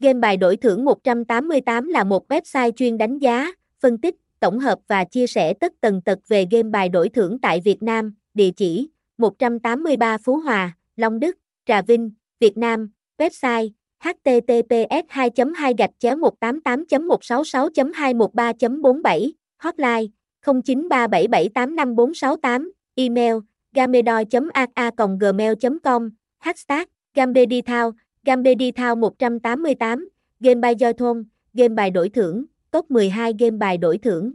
Game bài đổi thưởng 188 là một website chuyên đánh giá, phân tích, tổng hợp và chia sẻ tất tần tật về game bài đổi thưởng tại Việt Nam, địa chỉ 183 Phú Hòa, Long Đức, Trà Vinh, Việt Nam, website https 2 2 188 166 213 47 hotline 0937785468, email gamedoi aa gmail com. Hashtag gambedithao gambedithao 188 game bài giao thôn game bài đổi thưởng, top 12 game bài đổi thưởng.